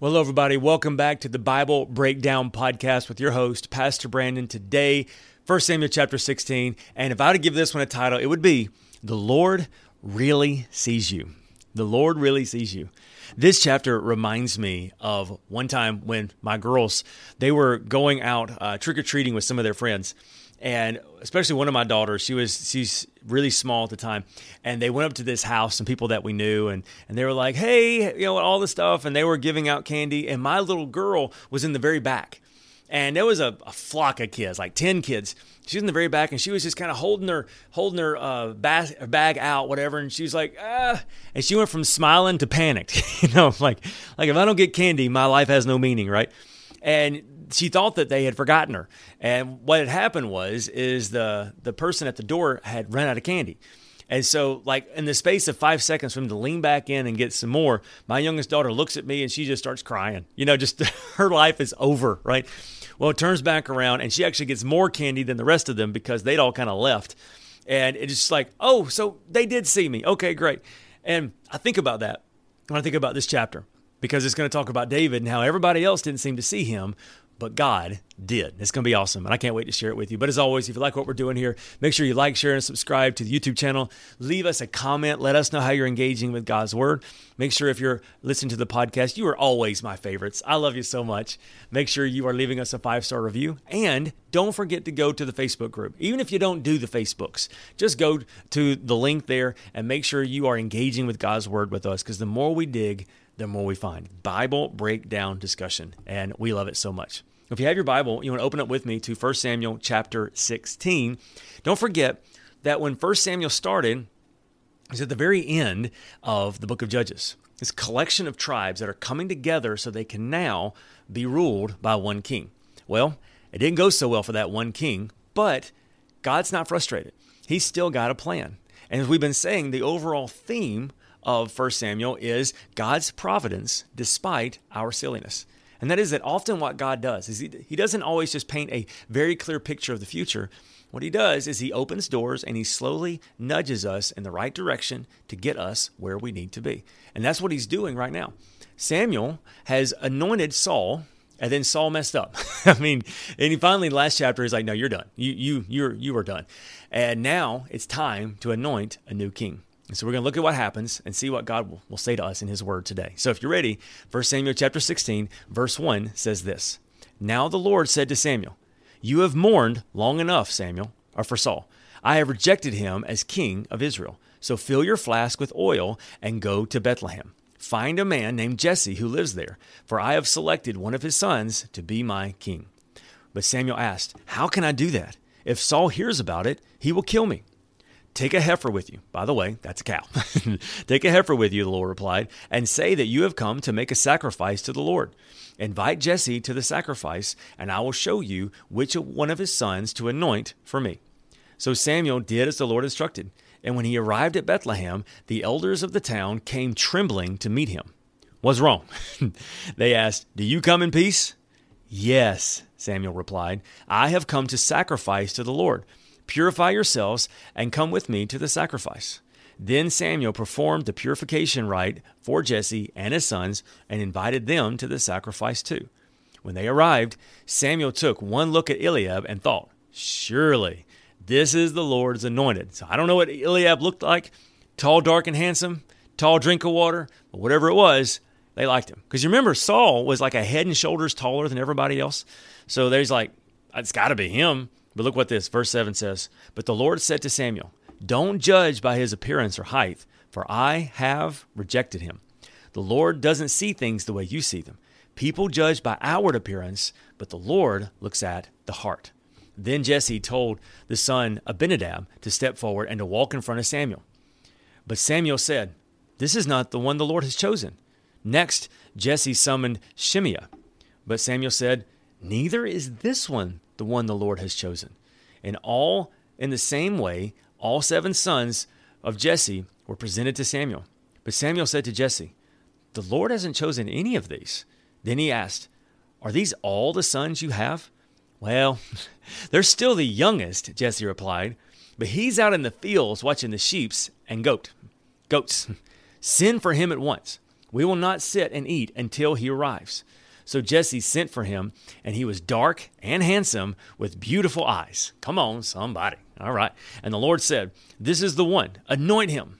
Well, everybody. Welcome back to the Bible Breakdown Podcast with your host, Pastor Brandon. Today, 1 Samuel chapter 16. And if I were to give this one a title, it would be The Lord Really Sees You. The Lord Really Sees You. This chapter reminds me of one time when my girls, they were going out uh, trick-or-treating with some of their friends and especially one of my daughters she was she's really small at the time and they went up to this house some people that we knew and and they were like hey you know all this stuff and they were giving out candy and my little girl was in the very back. And there was a, a flock of kids like 10 kids. She was in the very back and she was just kind of holding her holding her uh, bag, bag out whatever and she was like ah and she went from smiling to panicked you know like like if i don't get candy my life has no meaning right? And she thought that they had forgotten her. And what had happened was is the the person at the door had run out of candy. And so, like in the space of five seconds for him to lean back in and get some more, my youngest daughter looks at me and she just starts crying. You know, just her life is over, right? Well, it turns back around and she actually gets more candy than the rest of them because they'd all kind of left. And it's just like, oh, so they did see me. Okay, great. And I think about that when I think about this chapter because it's going to talk about David and how everybody else didn't seem to see him, but God did. It's going to be awesome. And I can't wait to share it with you. But as always, if you like what we're doing here, make sure you like, share, and subscribe to the YouTube channel. Leave us a comment. Let us know how you're engaging with God's Word. Make sure if you're listening to the podcast, you are always my favorites. I love you so much. Make sure you are leaving us a five star review. And don't forget to go to the Facebook group. Even if you don't do the Facebooks, just go to the link there and make sure you are engaging with God's Word with us because the more we dig, the more we find. Bible breakdown discussion. And we love it so much. If you have your Bible, you want to open up with me to 1 Samuel chapter 16. Don't forget that when 1 Samuel started, it's at the very end of the book of Judges. This collection of tribes that are coming together so they can now be ruled by one king. Well, it didn't go so well for that one king, but God's not frustrated. He's still got a plan. And as we've been saying, the overall theme of 1 Samuel is God's providence despite our silliness. And that is that often what God does is he, he doesn't always just paint a very clear picture of the future. What he does is he opens doors and he slowly nudges us in the right direction to get us where we need to be. And that's what he's doing right now. Samuel has anointed Saul and then Saul messed up. I mean, and he finally last chapter he's like, "No, you're done. You you you're you are done." And now it's time to anoint a new king. And so we're going to look at what happens and see what God will, say to us in his word today. So if you're ready, 1 Samuel chapter 16, verse 1 says this. Now the Lord said to Samuel, You have mourned long enough, Samuel, or for Saul. I have rejected him as king of Israel. So fill your flask with oil and go to Bethlehem. Find a man named Jesse who lives there, for I have selected one of his sons to be my king. But Samuel asked, How can I do that? If Saul hears about it, he will kill me. Take a heifer with you. By the way, that's a cow. Take a heifer with you, the Lord replied, and say that you have come to make a sacrifice to the Lord. Invite Jesse to the sacrifice, and I will show you which one of his sons to anoint for me. So Samuel did as the Lord instructed. And when he arrived at Bethlehem, the elders of the town came trembling to meet him. What's wrong? they asked, Do you come in peace? Yes, Samuel replied. I have come to sacrifice to the Lord. Purify yourselves and come with me to the sacrifice. Then Samuel performed the purification rite for Jesse and his sons and invited them to the sacrifice too. When they arrived, Samuel took one look at Eliab and thought, Surely this is the Lord's anointed. So I don't know what Eliab looked like tall, dark, and handsome, tall drink of water, but whatever it was, they liked him. Because you remember, Saul was like a head and shoulders taller than everybody else. So there's like, it's got to be him. But look what this verse 7 says. But the Lord said to Samuel, Don't judge by his appearance or height, for I have rejected him. The Lord doesn't see things the way you see them. People judge by outward appearance, but the Lord looks at the heart. Then Jesse told the son Abinadab to step forward and to walk in front of Samuel. But Samuel said, This is not the one the Lord has chosen. Next, Jesse summoned Shimea. But Samuel said, Neither is this one the one the Lord has chosen. And all in the same way, all seven sons of Jesse were presented to Samuel. But Samuel said to Jesse, The Lord hasn't chosen any of these. Then he asked, Are these all the sons you have? Well, they're still the youngest, Jesse replied, but he's out in the fields watching the sheeps and goat. Goats. Send for him at once. We will not sit and eat until he arrives. So Jesse sent for him, and he was dark and handsome with beautiful eyes. Come on, somebody. All right. And the Lord said, This is the one. Anoint him.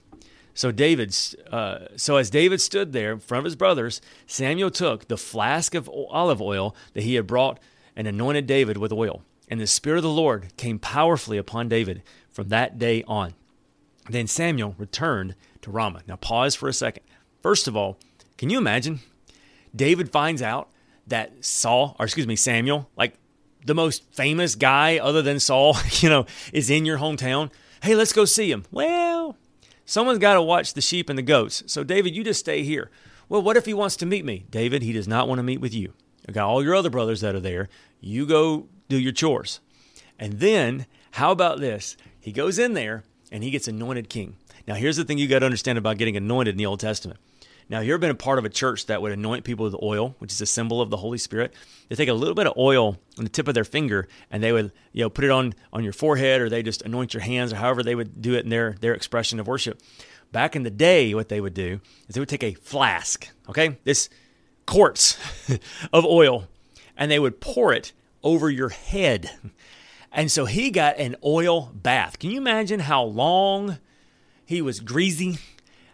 So David, uh, so as David stood there in front of his brothers, Samuel took the flask of olive oil that he had brought and anointed David with oil. And the Spirit of the Lord came powerfully upon David from that day on. Then Samuel returned to Ramah. Now pause for a second. First of all, can you imagine? David finds out that Saul, or excuse me, Samuel, like the most famous guy other than Saul, you know, is in your hometown. Hey, let's go see him. Well, someone's got to watch the sheep and the goats. So, David, you just stay here. Well, what if he wants to meet me? David, he does not want to meet with you. I got all your other brothers that are there. You go do your chores. And then, how about this? He goes in there and he gets anointed king. Now, here's the thing you got to understand about getting anointed in the Old Testament. Now, you ever been a part of a church that would anoint people with oil, which is a symbol of the Holy Spirit? They take a little bit of oil on the tip of their finger and they would, you know, put it on on your forehead, or they just anoint your hands, or however they would do it in their their expression of worship. Back in the day, what they would do is they would take a flask, okay, this quarts of oil, and they would pour it over your head. And so he got an oil bath. Can you imagine how long he was greasy?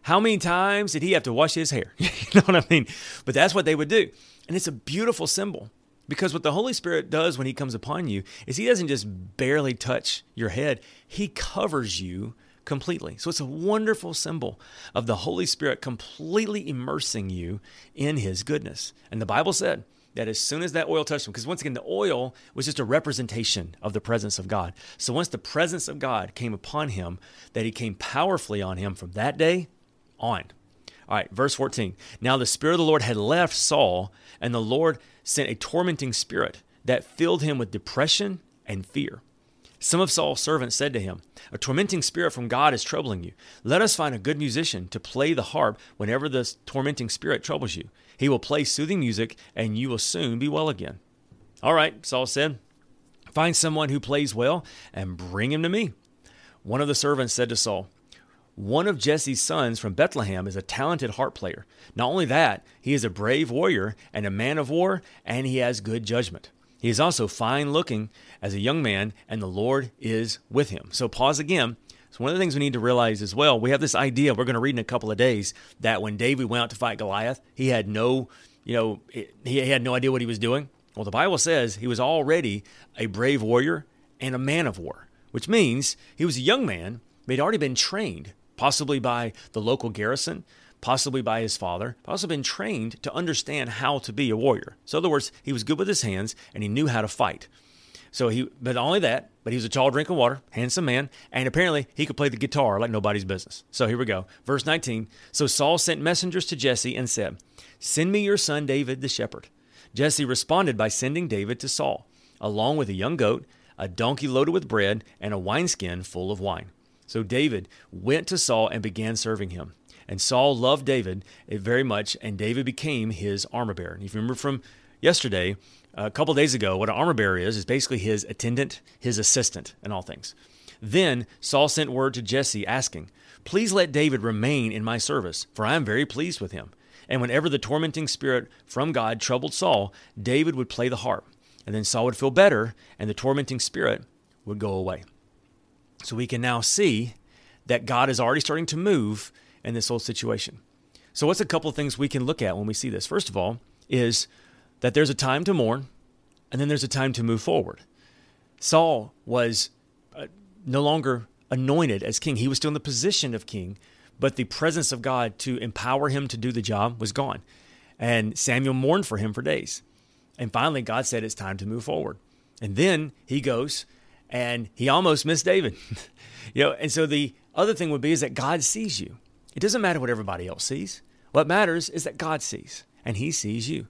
How many times did he have to wash his hair? you know what I mean? But that's what they would do. And it's a beautiful symbol because what the Holy Spirit does when he comes upon you is he doesn't just barely touch your head, he covers you completely. So it's a wonderful symbol of the Holy Spirit completely immersing you in his goodness. And the Bible said, that as soon as that oil touched him, because once again, the oil was just a representation of the presence of God. So once the presence of God came upon him, that he came powerfully on him from that day on. All right, verse 14. Now the Spirit of the Lord had left Saul, and the Lord sent a tormenting spirit that filled him with depression and fear. Some of Saul's servants said to him, A tormenting spirit from God is troubling you. Let us find a good musician to play the harp whenever the tormenting spirit troubles you. He will play soothing music, and you will soon be well again. All right, Saul said, Find someone who plays well and bring him to me. One of the servants said to Saul, one of Jesse's sons from Bethlehem is a talented harp player. Not only that, he is a brave warrior and a man of war, and he has good judgment. He is also fine looking as a young man, and the Lord is with him. So, pause again. So, one of the things we need to realize as well, we have this idea we're going to read in a couple of days that when David went out to fight Goliath, he had no, you know, he had no idea what he was doing. Well, the Bible says he was already a brave warrior and a man of war, which means he was a young man, but he'd already been trained possibly by the local garrison, possibly by his father, but also been trained to understand how to be a warrior. So, in other words, he was good with his hands and he knew how to fight. So he, but only that, but he was a tall drink of water, handsome man, and apparently he could play the guitar like nobody's business. So here we go. Verse 19. So Saul sent messengers to Jesse and said, Send me your son David the shepherd. Jesse responded by sending David to Saul, along with a young goat, a donkey loaded with bread, and a wineskin full of wine. So David went to Saul and began serving him. And Saul loved David eh, very much, and David became his armor bearer. And if you remember from yesterday, a couple days ago, what an armor bearer is, is basically his attendant, his assistant, and all things. Then Saul sent word to Jesse asking, Please let David remain in my service, for I am very pleased with him. And whenever the tormenting spirit from God troubled Saul, David would play the harp. And then Saul would feel better, and the tormenting spirit would go away. So we can now see that God is already starting to move in this whole situation. So, what's a couple of things we can look at when we see this? First of all, is that there's a time to mourn and then there's a time to move forward. Saul was uh, no longer anointed as king, he was still in the position of king, but the presence of God to empower him to do the job was gone. And Samuel mourned for him for days. And finally, God said it's time to move forward. And then he goes and he almost missed David. you know, and so the other thing would be is that God sees you. It doesn't matter what everybody else sees. What matters is that God sees, and He sees you.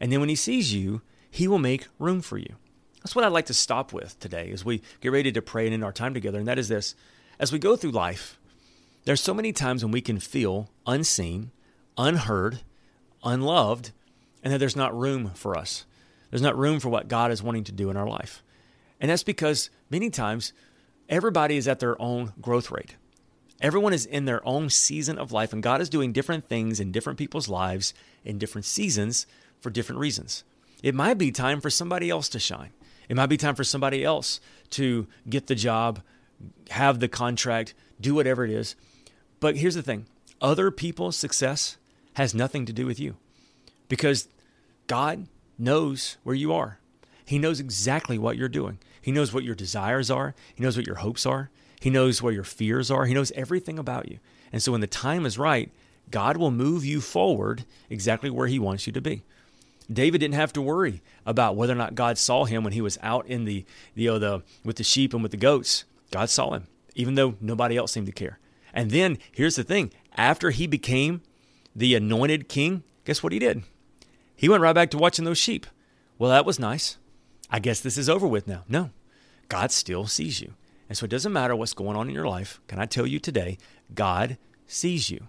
And then when He sees you, He will make room for you. That's what I'd like to stop with today as we get ready to pray and in our time together. And that is this as we go through life, there's so many times when we can feel unseen, unheard, unloved, and that there's not room for us. There's not room for what God is wanting to do in our life. And that's because many times everybody is at their own growth rate. Everyone is in their own season of life, and God is doing different things in different people's lives in different seasons for different reasons. It might be time for somebody else to shine. It might be time for somebody else to get the job, have the contract, do whatever it is. But here's the thing other people's success has nothing to do with you because God knows where you are. He knows exactly what you're doing. He knows what your desires are. He knows what your hopes are. He knows where your fears are. He knows everything about you. And so when the time is right, God will move you forward exactly where He wants you to be. David didn't have to worry about whether or not God saw him when he was out in the, you uh, know, the with the sheep and with the goats. God saw him, even though nobody else seemed to care. And then here's the thing: after he became the anointed king, guess what he did? He went right back to watching those sheep. Well, that was nice. I guess this is over with now. No, God still sees you. And so it doesn't matter what's going on in your life. Can I tell you today, God sees you.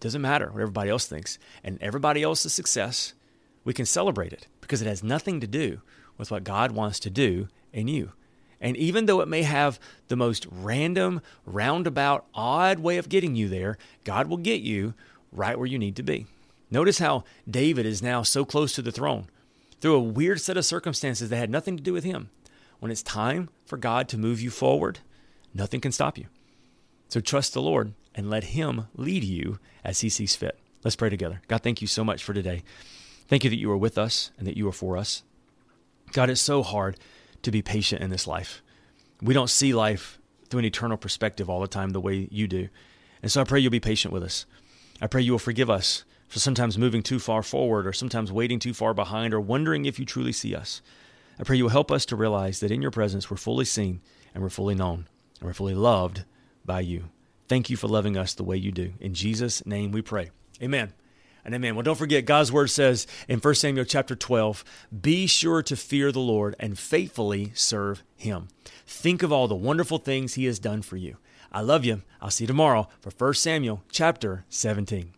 Doesn't matter what everybody else thinks. And everybody else's success, we can celebrate it because it has nothing to do with what God wants to do in you. And even though it may have the most random, roundabout, odd way of getting you there, God will get you right where you need to be. Notice how David is now so close to the throne through a weird set of circumstances that had nothing to do with him. When it's time for God to move you forward, nothing can stop you. So trust the Lord and let Him lead you as He sees fit. Let's pray together. God, thank you so much for today. Thank you that you are with us and that you are for us. God, it's so hard to be patient in this life. We don't see life through an eternal perspective all the time the way you do. And so I pray you'll be patient with us. I pray you will forgive us for sometimes moving too far forward or sometimes waiting too far behind or wondering if you truly see us. I pray you will help us to realize that in your presence we're fully seen and we're fully known and we're fully loved by you. Thank you for loving us the way you do. In Jesus' name we pray. Amen. And amen. Well, don't forget, God's word says in 1 Samuel chapter 12, be sure to fear the Lord and faithfully serve him. Think of all the wonderful things he has done for you. I love you. I'll see you tomorrow for 1 Samuel chapter 17.